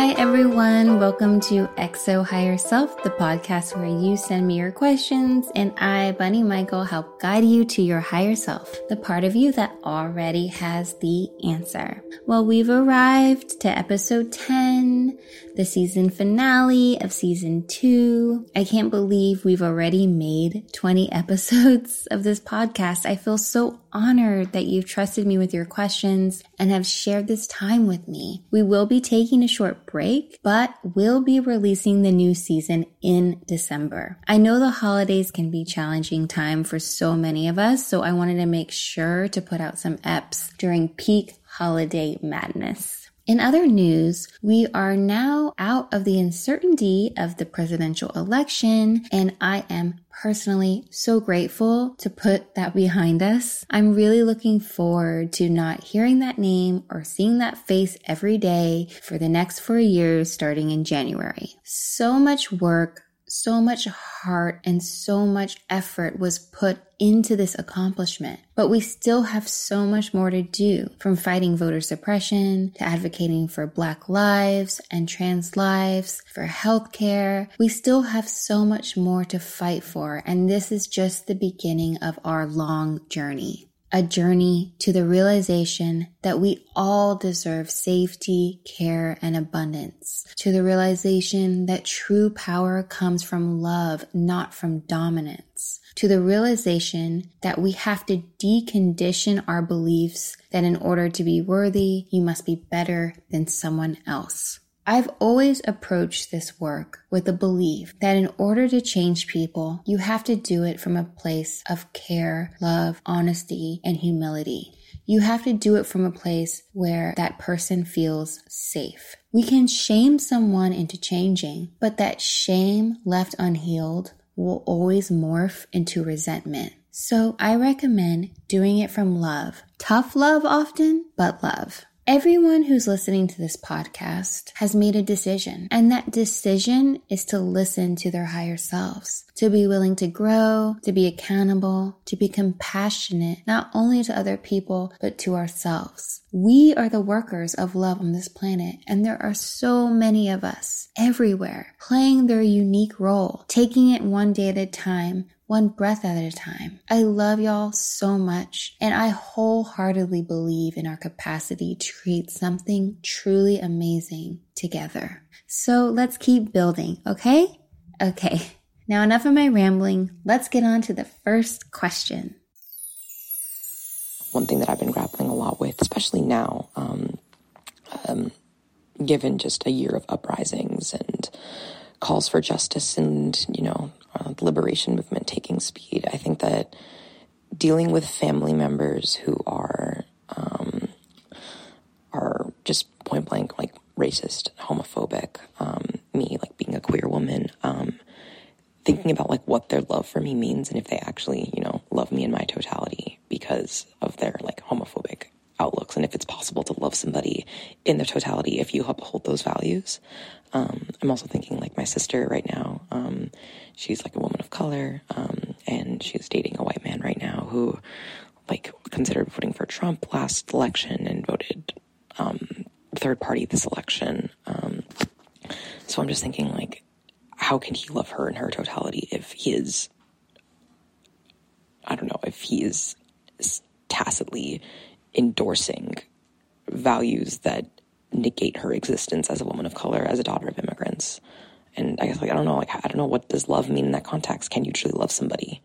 Hi, everyone. Welcome to XO Higher Self, the podcast where you send me your questions and I, Bunny Michael, help guide you to your higher self, the part of you that already has the answer. Well, we've arrived to episode 10, the season finale of season 2. I can't believe we've already made 20 episodes of this podcast. I feel so honored that you've trusted me with your questions and have shared this time with me. We will be taking a short break, but we'll be releasing the new season in December. I know the holidays can be challenging time for so many of us, so I wanted to make sure to put out some EPs during peak holiday madness. In other news, we are now out of the uncertainty of the presidential election, and I am personally so grateful to put that behind us. I'm really looking forward to not hearing that name or seeing that face every day for the next four years starting in January. So much work so much heart and so much effort was put into this accomplishment. But we still have so much more to do from fighting voter suppression to advocating for Black lives and trans lives, for healthcare. We still have so much more to fight for. And this is just the beginning of our long journey a journey to the realization that we all deserve safety, care, and abundance, to the realization that true power comes from love, not from dominance, to the realization that we have to decondition our beliefs that in order to be worthy, you must be better than someone else. I've always approached this work with the belief that in order to change people, you have to do it from a place of care, love, honesty, and humility. You have to do it from a place where that person feels safe. We can shame someone into changing, but that shame left unhealed will always morph into resentment. So I recommend doing it from love. Tough love often, but love. Everyone who's listening to this podcast has made a decision, and that decision is to listen to their higher selves, to be willing to grow, to be accountable, to be compassionate, not only to other people, but to ourselves. We are the workers of love on this planet, and there are so many of us everywhere playing their unique role, taking it one day at a time, one breath at a time. I love y'all so much, and I wholeheartedly believe in our capacity to create something truly amazing together. So let's keep building, okay? Okay, now enough of my rambling. Let's get on to the first question. One thing that I've been grappling a lot with, especially now, um, um, given just a year of uprisings and calls for justice and, you know, uh, the liberation movement taking speed. I think that dealing with family members who are um, are just point blank like racist, homophobic, um, me like being a queer woman, um, thinking about like what their love for me means and if they actually you know love me in my totality because of their like homophobic outlooks and if it's possible to love somebody in their totality if you uphold those values. Um, I'm also thinking like my sister right now. She's like a woman of color, um, and she's dating a white man right now who like considered voting for Trump last election and voted um, third party this election. Um, so I'm just thinking like, how can he love her in her totality if he is, I don't know, if he is tacitly endorsing values that negate her existence as a woman of color, as a daughter of immigrants. And I guess like I don't know, like I don't know what does love mean in that context. Can you truly love somebody?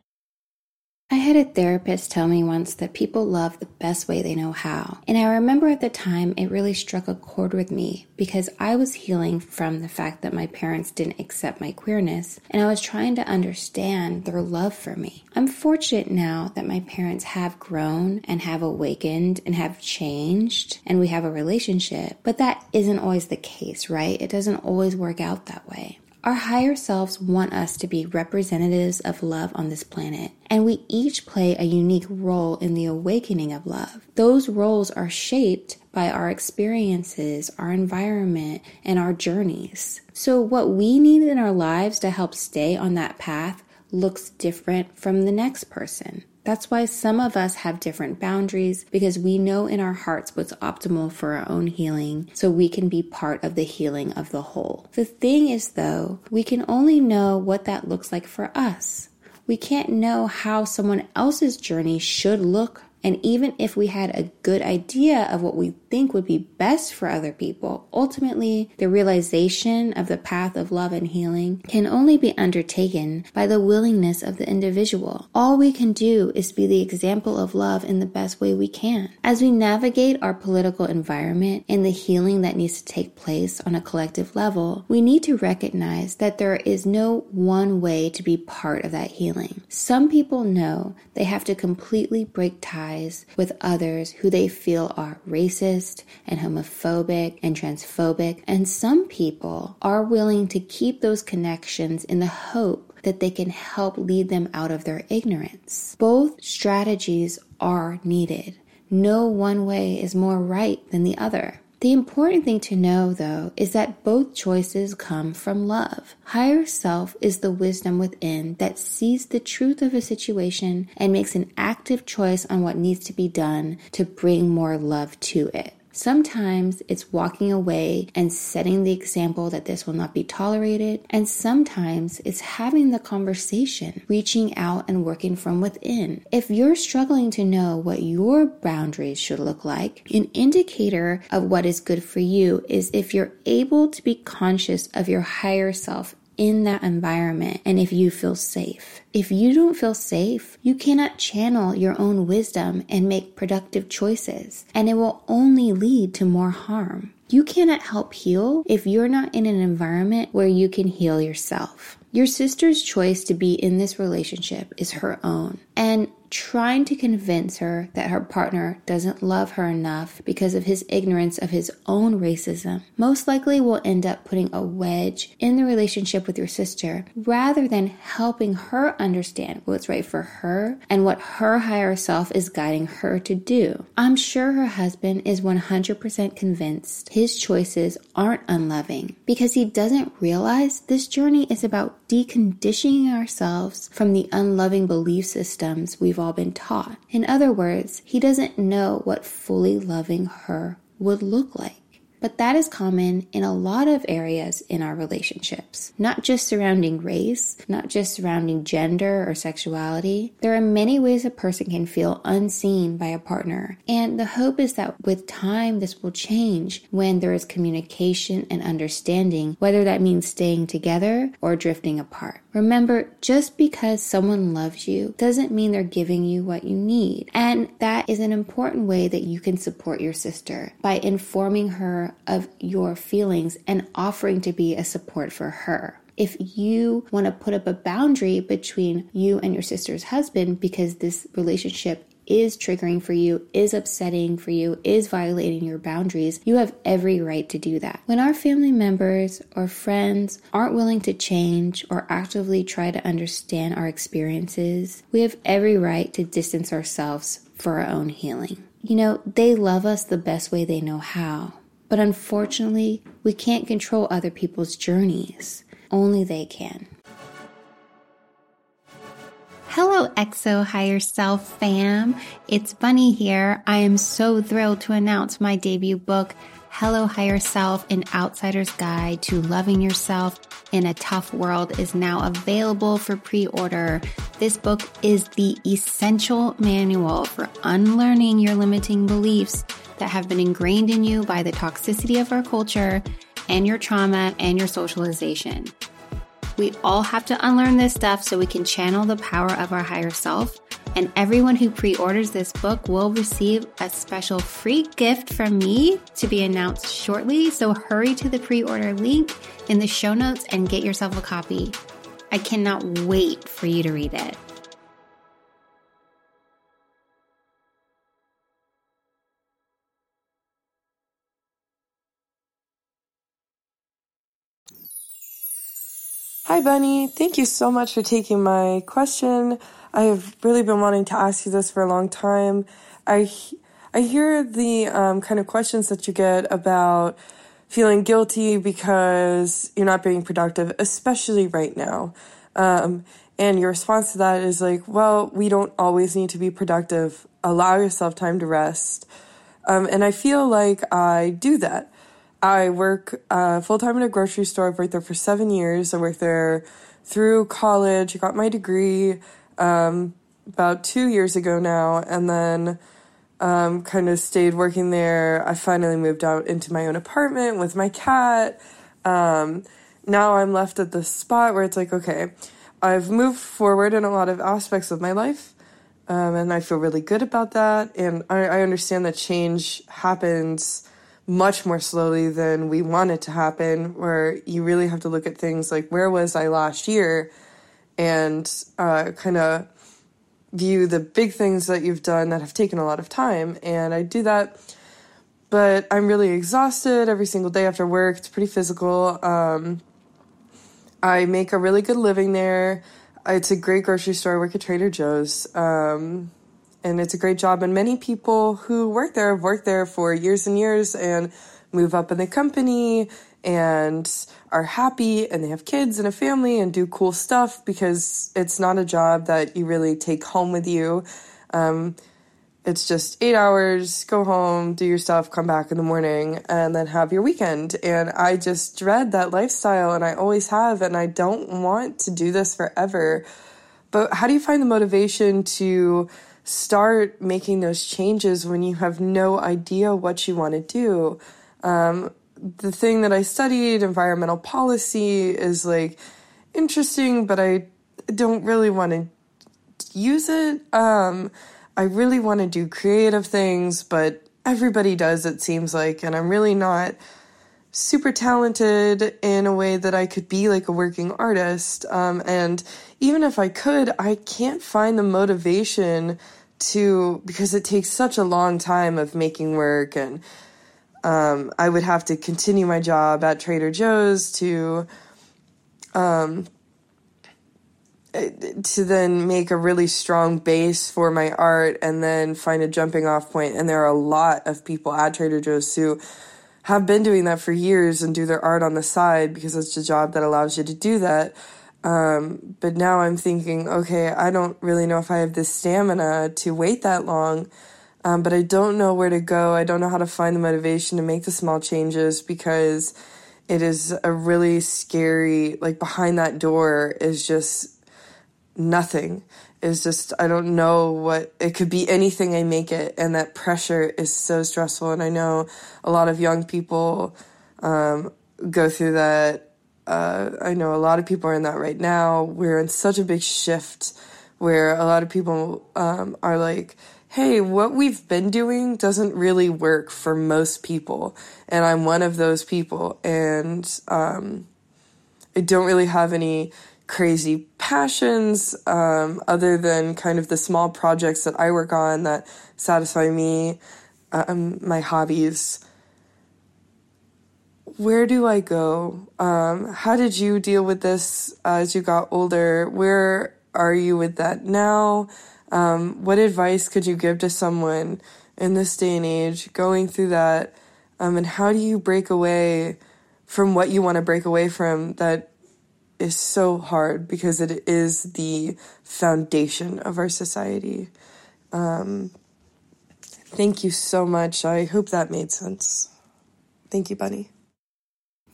I had a therapist tell me once that people love the best way they know how. And I remember at the time it really struck a chord with me because I was healing from the fact that my parents didn't accept my queerness and I was trying to understand their love for me. I'm fortunate now that my parents have grown and have awakened and have changed and we have a relationship, but that isn't always the case, right? It doesn't always work out that way. Our higher selves want us to be representatives of love on this planet, and we each play a unique role in the awakening of love. Those roles are shaped by our experiences, our environment, and our journeys. So, what we need in our lives to help stay on that path looks different from the next person. That's why some of us have different boundaries because we know in our hearts what's optimal for our own healing so we can be part of the healing of the whole. The thing is, though, we can only know what that looks like for us. We can't know how someone else's journey should look and even if we had a good idea of what we think would be best for other people, ultimately, the realization of the path of love and healing can only be undertaken by the willingness of the individual. All we can do is be the example of love in the best way we can. As we navigate our political environment and the healing that needs to take place on a collective level, we need to recognize that there is no one way to be part of that healing. Some people know they have to completely break ties ties with others who they feel are racist and homophobic and transphobic. And some people are willing to keep those connections in the hope that they can help lead them out of their ignorance. Both strategies are needed. No one way is more right than the other. The important thing to know, though, is that both choices come from love. Higher self is the wisdom within that sees the truth of a situation and makes an active choice on what needs to be done to bring more love to it. Sometimes it's walking away and setting the example that this will not be tolerated. And sometimes it's having the conversation, reaching out and working from within. If you're struggling to know what your boundaries should look like, an indicator of what is good for you is if you're able to be conscious of your higher self in that environment and if you feel safe. If you don't feel safe, you cannot channel your own wisdom and make productive choices, and it will only lead to more harm. You cannot help heal if you're not in an environment where you can heal yourself. Your sister's choice to be in this relationship is her own. And trying to convince her that her partner doesn't love her enough because of his ignorance of his own racism most likely will end up putting a wedge in the relationship with your sister rather than helping her understand what's right for her and what her higher self is guiding her to do. I'm sure her husband is 100% convinced his choices aren't unloving because he doesn't realize this journey is about deconditioning ourselves from the unloving belief systems we've all been taught. In other words, he doesn't know what fully loving her would look like. But that is common in a lot of areas in our relationships, not just surrounding race, not just surrounding gender or sexuality. There are many ways a person can feel unseen by a partner. And the hope is that with time, this will change when there is communication and understanding, whether that means staying together or drifting apart. Remember, just because someone loves you doesn't mean they're giving you what you need. And that is an important way that you can support your sister by informing her of your feelings and offering to be a support for her if you want to put up a boundary between you and your sister's husband because this relationship is triggering for you, is upsetting for you, is violating your boundaries, you have every right to do that. When our family members or friends aren't willing to change or actively try to understand our experiences, we have every right to distance ourselves for our own healing. You know, they love us the best way they know how. But unfortunately, we can't control other people's journeys. Only they can. Hello, XO Higher Self fam. It's Bunny here. I am so thrilled to announce my debut book, Hello Higher Self, an outsider's guide to loving yourself in a tough world is now available for pre order. This book is the essential manual for unlearning your limiting beliefs that have been ingrained in you by the toxicity of our culture and your trauma and your socialization. We all have to unlearn this stuff so we can channel the power of our higher self. And everyone who pre orders this book will receive a special free gift from me to be announced shortly. So hurry to the pre order link in the show notes and get yourself a copy. I cannot wait for you to read it. Hi, Bunny. Thank you so much for taking my question. I have really been wanting to ask you this for a long time. I, I hear the um, kind of questions that you get about feeling guilty because you're not being productive, especially right now. Um, and your response to that is like, well, we don't always need to be productive. Allow yourself time to rest. Um, and I feel like I do that. I work uh, full time in a grocery store. I've worked there for seven years. I worked there through college. I got my degree um, about two years ago now, and then um, kind of stayed working there. I finally moved out into my own apartment with my cat. Um, now I'm left at the spot where it's like, okay, I've moved forward in a lot of aspects of my life. Um, and I feel really good about that. And I, I understand that change happens much more slowly than we want it to happen, where you really have to look at things like where was I last year and uh, kind of view the big things that you've done that have taken a lot of time. And I do that, but I'm really exhausted every single day after work. It's pretty physical. Um, I make a really good living there. It's a great grocery store. I work at Trader Joe's. Um, and it's a great job. And many people who work there have worked there for years and years and move up in the company and are happy and they have kids and a family and do cool stuff because it's not a job that you really take home with you. Um, it's just eight hours, go home, do your stuff, come back in the morning, and then have your weekend. And I just dread that lifestyle, and I always have, and I don't want to do this forever. But how do you find the motivation to start making those changes when you have no idea what you want to do. Um, the thing that I studied, environmental policy, is like interesting, but I don't really want to use it. Um, I really want to do creative things, but everybody does, it seems like, and I'm really not super talented in a way that I could be like a working artist. Um, and even if I could, I can't find the motivation to, because it takes such a long time of making work and, um, I would have to continue my job at Trader Joe's to, um, to then make a really strong base for my art and then find a jumping off point. And there are a lot of people at Trader Joe's who have been doing that for years and do their art on the side because it's a job that allows you to do that. Um, but now I'm thinking, okay, I don't really know if I have the stamina to wait that long. Um, but I don't know where to go. I don't know how to find the motivation to make the small changes because it is a really scary, like behind that door is just nothing. Is just, I don't know what, it could be anything I make it. And that pressure is so stressful. And I know a lot of young people um, go through that uh, I know a lot of people are in that right now. We're in such a big shift where a lot of people um, are like, hey, what we've been doing doesn't really work for most people. And I'm one of those people. And um, I don't really have any crazy passions um, other than kind of the small projects that I work on that satisfy me, um, my hobbies where do I go? Um, how did you deal with this as you got older? Where are you with that now? Um, what advice could you give to someone in this day and age going through that? Um, and how do you break away from what you want to break away from that is so hard because it is the foundation of our society? Um, thank you so much. I hope that made sense. Thank you, Bunny.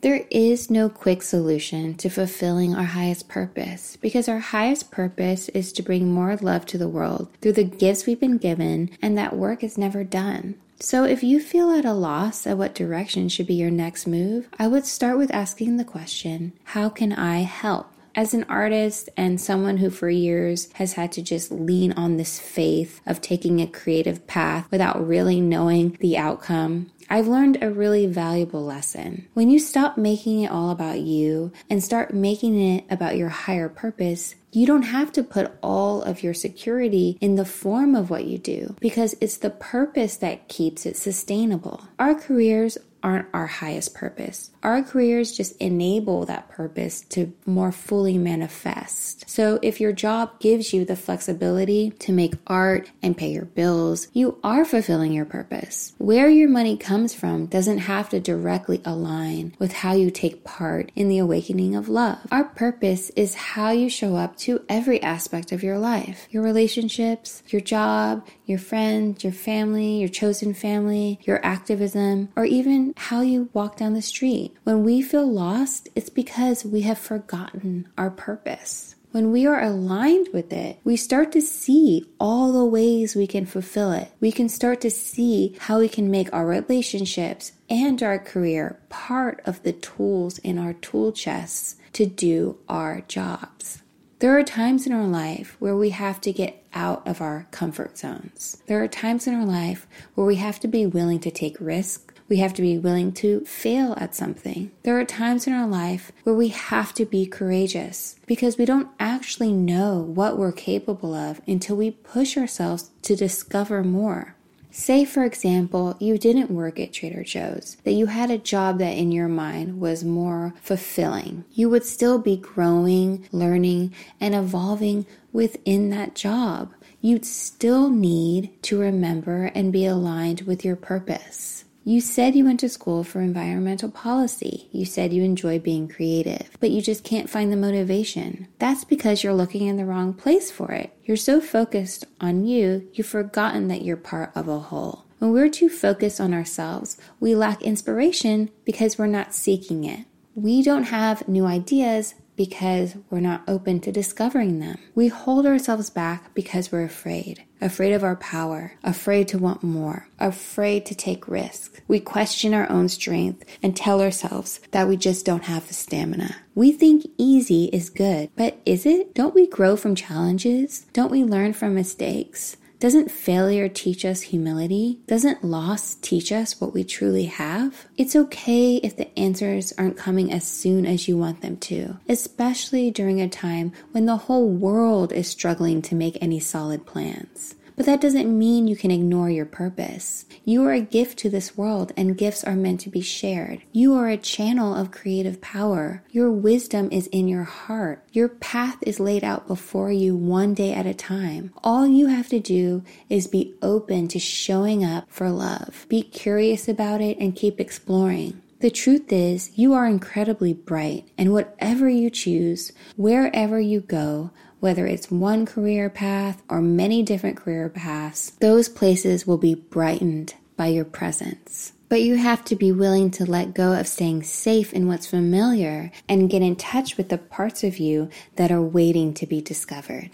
There is no quick solution to fulfilling our highest purpose because our highest purpose is to bring more love to the world through the gifts we've been given, and that work is never done. So, if you feel at a loss at what direction should be your next move, I would start with asking the question How can I help? As an artist and someone who for years has had to just lean on this faith of taking a creative path without really knowing the outcome, I've learned a really valuable lesson. When you stop making it all about you and start making it about your higher purpose, you don't have to put all of your security in the form of what you do because it's the purpose that keeps it sustainable. Our careers aren't our highest purpose. Our careers just enable that purpose to more fully manifest. So if your job gives you the flexibility to make art and pay your bills, you are fulfilling your purpose. Where your money comes from doesn't have to directly align with how you take part in the awakening of love. Our purpose is how you show up to every aspect of your life, your relationships, your job, your friends, your family, your chosen family, your activism, or even how you walk down the street. When we feel lost, it's because we have forgotten our purpose. When we are aligned with it, we start to see all the ways we can fulfill it. We can start to see how we can make our relationships and our career part of the tools in our tool chests to do our jobs. There are times in our life where we have to get out of our comfort zones. There are times in our life where we have to be willing to take risks we have to be willing to fail at something. There are times in our life where we have to be courageous because we don't actually know what we're capable of until we push ourselves to discover more. Say, for example, you didn't work at Trader Joe's, that you had a job that in your mind was more fulfilling. You would still be growing, learning, and evolving within that job. You'd still need to remember and be aligned with your purpose. You said you went to school for environmental policy. You said you enjoy being creative, but you just can't find the motivation. That's because you're looking in the wrong place for it. You're so focused on you, you've forgotten that you're part of a whole. When we're too focused on ourselves, we lack inspiration because we're not seeking it. We don't have new ideas because we're not open to discovering them. We hold ourselves back because we're afraid afraid of our power, afraid to want more, afraid to take risks. We question our own strength and tell ourselves that we just don't have the stamina. We think easy is good, but is it? Don't we grow from challenges? Don't we learn from mistakes? Doesn't failure teach us humility? Doesn't loss teach us what we truly have? It's okay if the answers aren't coming as soon as you want them to, especially during a time when the whole world is struggling to make any solid plans. But that doesn't mean you can ignore your purpose. You are a gift to this world, and gifts are meant to be shared. You are a channel of creative power. Your wisdom is in your heart. Your path is laid out before you one day at a time. All you have to do is be open to showing up for love. Be curious about it and keep exploring. The truth is, you are incredibly bright, and whatever you choose, wherever you go, whether it's one career path or many different career paths, those places will be brightened by your presence. But you have to be willing to let go of staying safe in what's familiar and get in touch with the parts of you that are waiting to be discovered.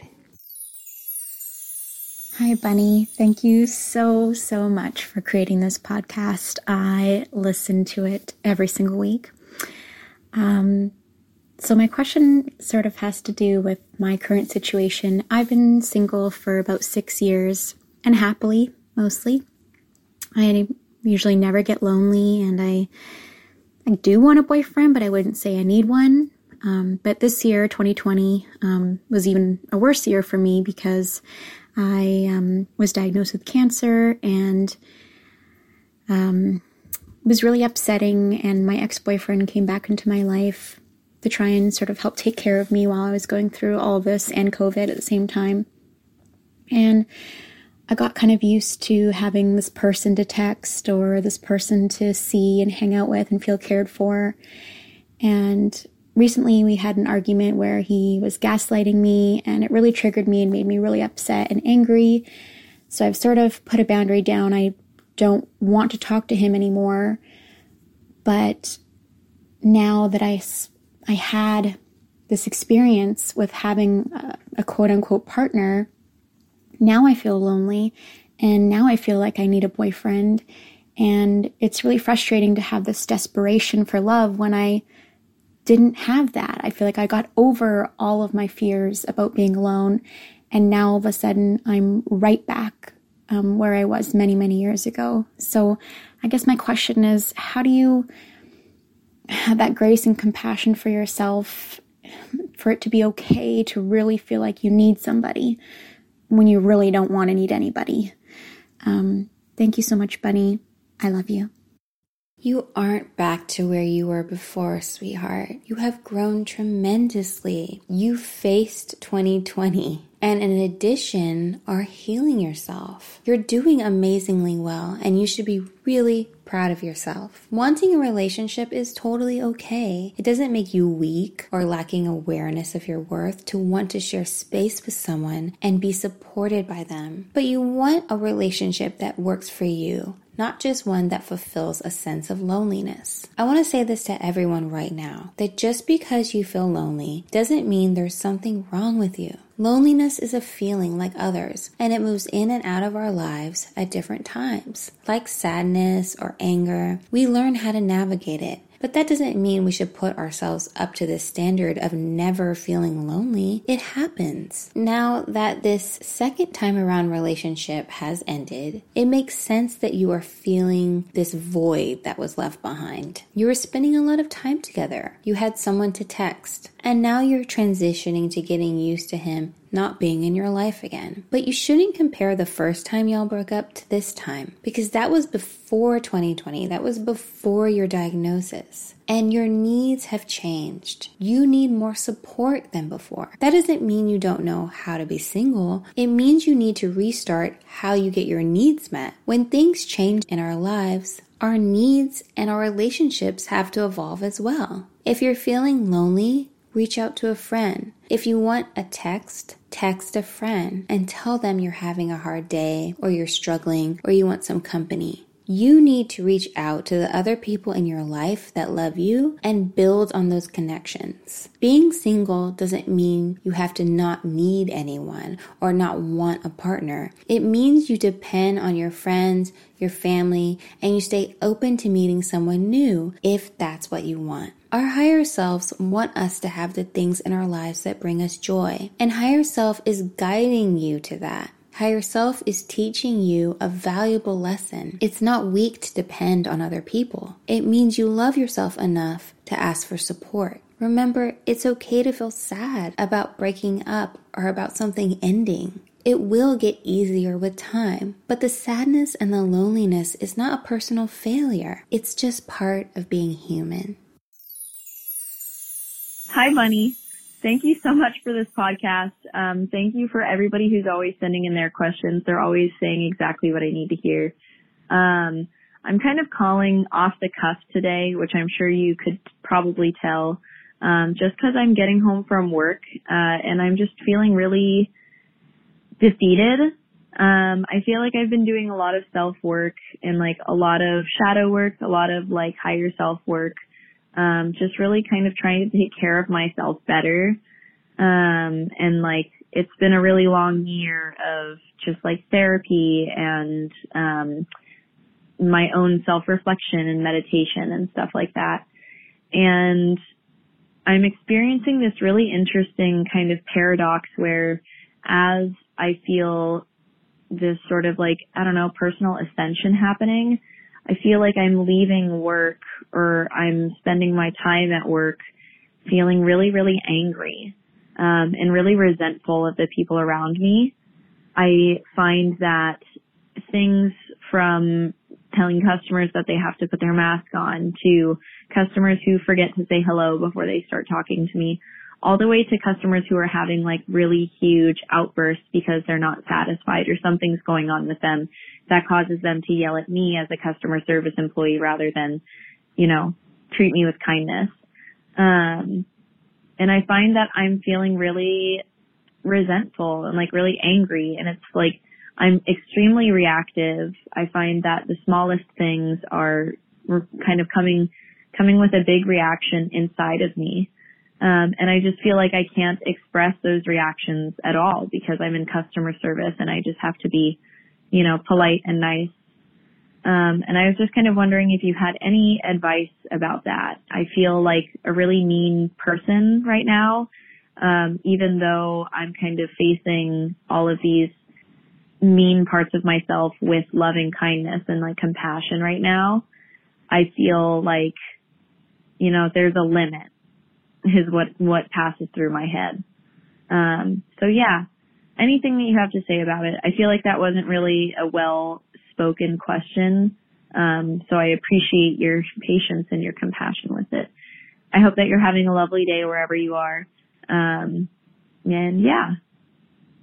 Hi, Bunny. Thank you so, so much for creating this podcast. I listen to it every single week. Um, so, my question sort of has to do with my current situation. I've been single for about six years and happily, mostly. I usually never get lonely and I, I do want a boyfriend, but I wouldn't say I need one. Um, but this year, 2020, um, was even a worse year for me because I um, was diagnosed with cancer and um, was really upsetting. And my ex boyfriend came back into my life to try and sort of help take care of me while I was going through all this and COVID at the same time. And I got kind of used to having this person to text or this person to see and hang out with and feel cared for. And recently we had an argument where he was gaslighting me and it really triggered me and made me really upset and angry. So I've sort of put a boundary down. I don't want to talk to him anymore. But now that I, I had this experience with having a, a quote unquote partner, now I feel lonely and now I feel like I need a boyfriend. And it's really frustrating to have this desperation for love when I didn't have that. I feel like I got over all of my fears about being alone. And now all of a sudden I'm right back um, where I was many, many years ago. So I guess my question is how do you have that grace and compassion for yourself for it to be okay to really feel like you need somebody when you really don't want to need anybody? Um, thank you so much, Bunny. I love you. You aren't back to where you were before, sweetheart. You have grown tremendously. You faced 2020 and in addition are healing yourself. You're doing amazingly well and you should be really proud of yourself. Wanting a relationship is totally okay. It doesn't make you weak or lacking awareness of your worth to want to share space with someone and be supported by them. But you want a relationship that works for you, not just one that fulfills a sense of loneliness. I want to say this to everyone right now that just because you feel lonely doesn't mean there's something wrong with you. Loneliness is a feeling like others, and it moves in and out of our lives at different times. Like sadness or anger, we learn how to navigate it but that doesn't mean we should put ourselves up to the standard of never feeling lonely. It happens. Now that this second time around relationship has ended, it makes sense that you are feeling this void that was left behind. You were spending a lot of time together. You had someone to text. And now you're transitioning to getting used to him not being in your life again. But you shouldn't compare the first time y'all broke up to this time because that was before 2020. That was before your diagnosis. And your needs have changed. You need more support than before. That doesn't mean you don't know how to be single. It means you need to restart how you get your needs met. When things change in our lives, our needs and our relationships have to evolve as well. If you're feeling lonely, reach out to a friend. If you want a text, text a friend and tell them you're having a hard day or you're struggling or you want some company. You need to reach out to the other people in your life that love you and build on those connections. Being single doesn't mean you have to not need anyone or not want a partner. It means you depend on your friends, your family, and you stay open to meeting someone new if that's what you want. Our higher selves want us to have the things in our lives that bring us joy, and higher self is guiding you to that. Higher self is teaching you a valuable lesson. It's not weak to depend on other people. It means you love yourself enough to ask for support. Remember, it's okay to feel sad about breaking up or about something ending. It will get easier with time, but the sadness and the loneliness is not a personal failure. It's just part of being human. Hi, Bunny. Thank you so much for this podcast. Um, thank you for everybody who's always sending in their questions. They're always saying exactly what I need to hear. Um, I'm kind of calling off the cuff today, which I'm sure you could probably tell, um, just because I'm getting home from work uh, and I'm just feeling really defeated. Um, I feel like I've been doing a lot of self work and like a lot of shadow work, a lot of like higher self work um, just really kind of trying to take care of myself better. Um, and like, it's been a really long year of just like therapy and, um, my own self-reflection and meditation and stuff like that. And I'm experiencing this really interesting kind of paradox where as I feel this sort of like, I don't know, personal ascension happening, I feel like I'm leaving work or I'm spending my time at work feeling really, really angry, um, and really resentful of the people around me. I find that things from telling customers that they have to put their mask on to customers who forget to say hello before they start talking to me all the way to customers who are having like really huge outbursts because they're not satisfied or something's going on with them that causes them to yell at me as a customer service employee rather than, you know, treat me with kindness. Um, and I find that I'm feeling really resentful and like really angry and it's like I'm extremely reactive. I find that the smallest things are kind of coming coming with a big reaction inside of me. Um, and I just feel like I can't express those reactions at all because I'm in customer service and I just have to be, you know, polite and nice. Um, and I was just kind of wondering if you had any advice about that. I feel like a really mean person right now, um, even though I'm kind of facing all of these mean parts of myself with loving kindness and like compassion right now. I feel like, you know, there's a limit is what, what passes through my head. Um, so yeah, anything that you have to say about it. I feel like that wasn't really a well spoken question. Um, so I appreciate your patience and your compassion with it. I hope that you're having a lovely day wherever you are. Um, and yeah,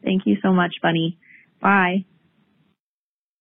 thank you so much, Bunny. Bye.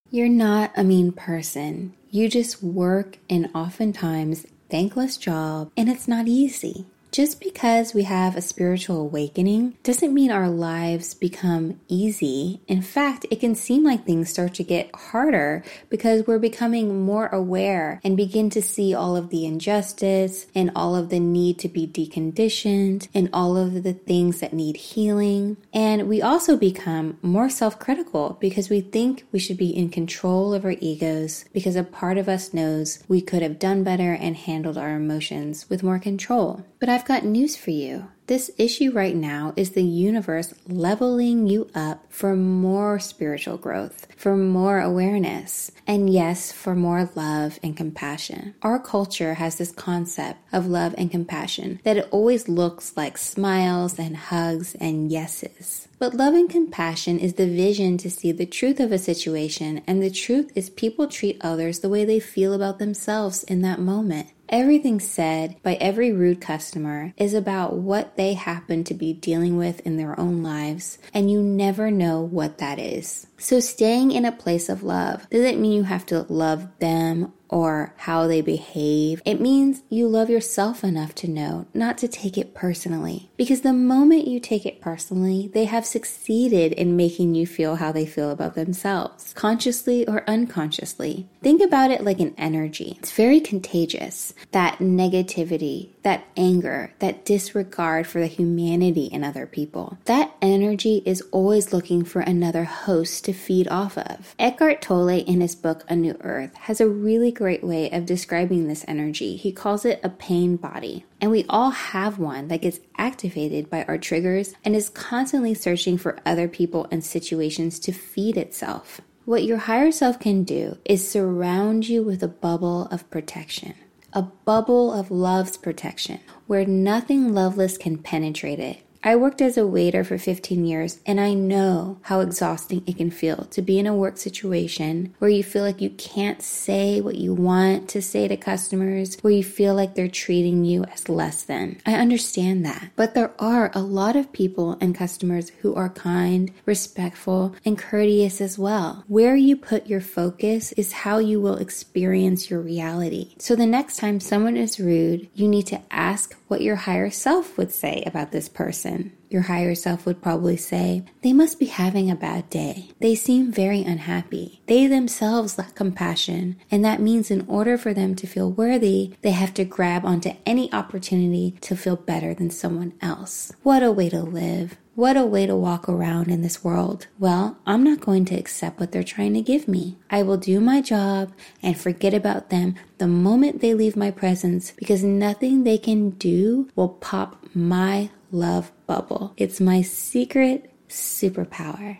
You're not a mean person. You just work an oftentimes thankless job, and it's not easy. Just because we have a spiritual awakening doesn't mean our lives become easy. In fact, it can seem like things start to get harder because we're becoming more aware and begin to see all of the injustice and all of the need to be deconditioned and all of the things that need healing. And we also become more self critical because we think we should be in control of our egos because a part of us knows we could have done better and handled our emotions with more control. But I've got news for you. This issue right now is the universe leveling you up for more spiritual growth, for more awareness, and yes, for more love and compassion. Our culture has this concept of love and compassion that it always looks like smiles and hugs and yeses. But love and compassion is the vision to see the truth of a situation, and the truth is people treat others the way they feel about themselves in that moment. Everything said by every rude customer is about what they happen to be dealing with in their own lives, and you never know what that is. So, staying in a place of love doesn't mean you have to love them or how they behave. It means you love yourself enough to know not to take it personally. Because the moment you take it personally, they have succeeded in making you feel how they feel about themselves, consciously or unconsciously. Think about it like an energy. It's very contagious. That negativity, that anger, that disregard for the humanity in other people. That energy is always looking for another host to feed off of. Eckhart Tolle, in his book A New Earth, has a really great way of describing this energy. He calls it a pain body. And we all have one that gets activated by our triggers and is constantly searching for other people and situations to feed itself. What your higher self can do is surround you with a bubble of protection, a bubble of love's protection, where nothing loveless can penetrate it. I worked as a waiter for 15 years and I know how exhausting it can feel to be in a work situation where you feel like you can't say what you want to say to customers, where you feel like they're treating you as less than. I understand that. But there are a lot of people and customers who are kind, respectful, and courteous as well. Where you put your focus is how you will experience your reality. So the next time someone is rude, you need to ask what your higher self would say about this person. Your higher self would probably say, They must be having a bad day. They seem very unhappy. They themselves lack compassion, and that means in order for them to feel worthy, they have to grab onto any opportunity to feel better than someone else. What a way to live. What a way to walk around in this world. Well, I'm not going to accept what they're trying to give me. I will do my job and forget about them the moment they leave my presence because nothing they can do will pop my love bubble. It's my secret superpower.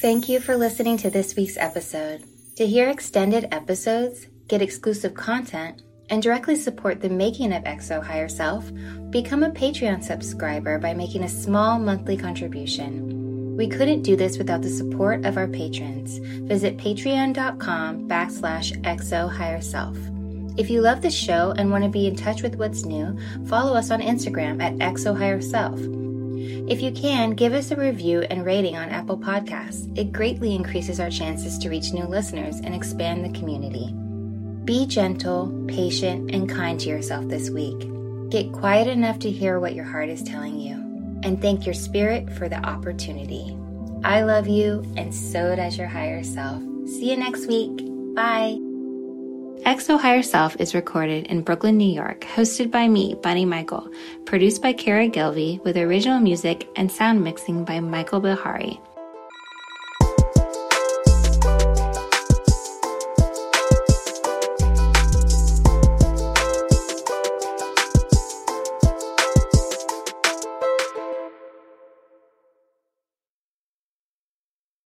Thank you for listening to this week's episode. To hear extended episodes, get exclusive content, and directly support the making of XO Higher Self, become a Patreon subscriber by making a small monthly contribution. We couldn't do this without the support of our patrons. Visit patreon.com backslash XO Higher Self. If you love the show and want to be in touch with what's new, follow us on Instagram at XO Higher Self. If you can, give us a review and rating on Apple Podcasts. It greatly increases our chances to reach new listeners and expand the community. Be gentle, patient, and kind to yourself this week. Get quiet enough to hear what your heart is telling you, and thank your spirit for the opportunity. I love you, and so does your higher self. See you next week. Bye. XO Higher Self is recorded in Brooklyn, New York, hosted by me, Bunny Michael, produced by Kara Gilvey, with original music and sound mixing by Michael Bihari.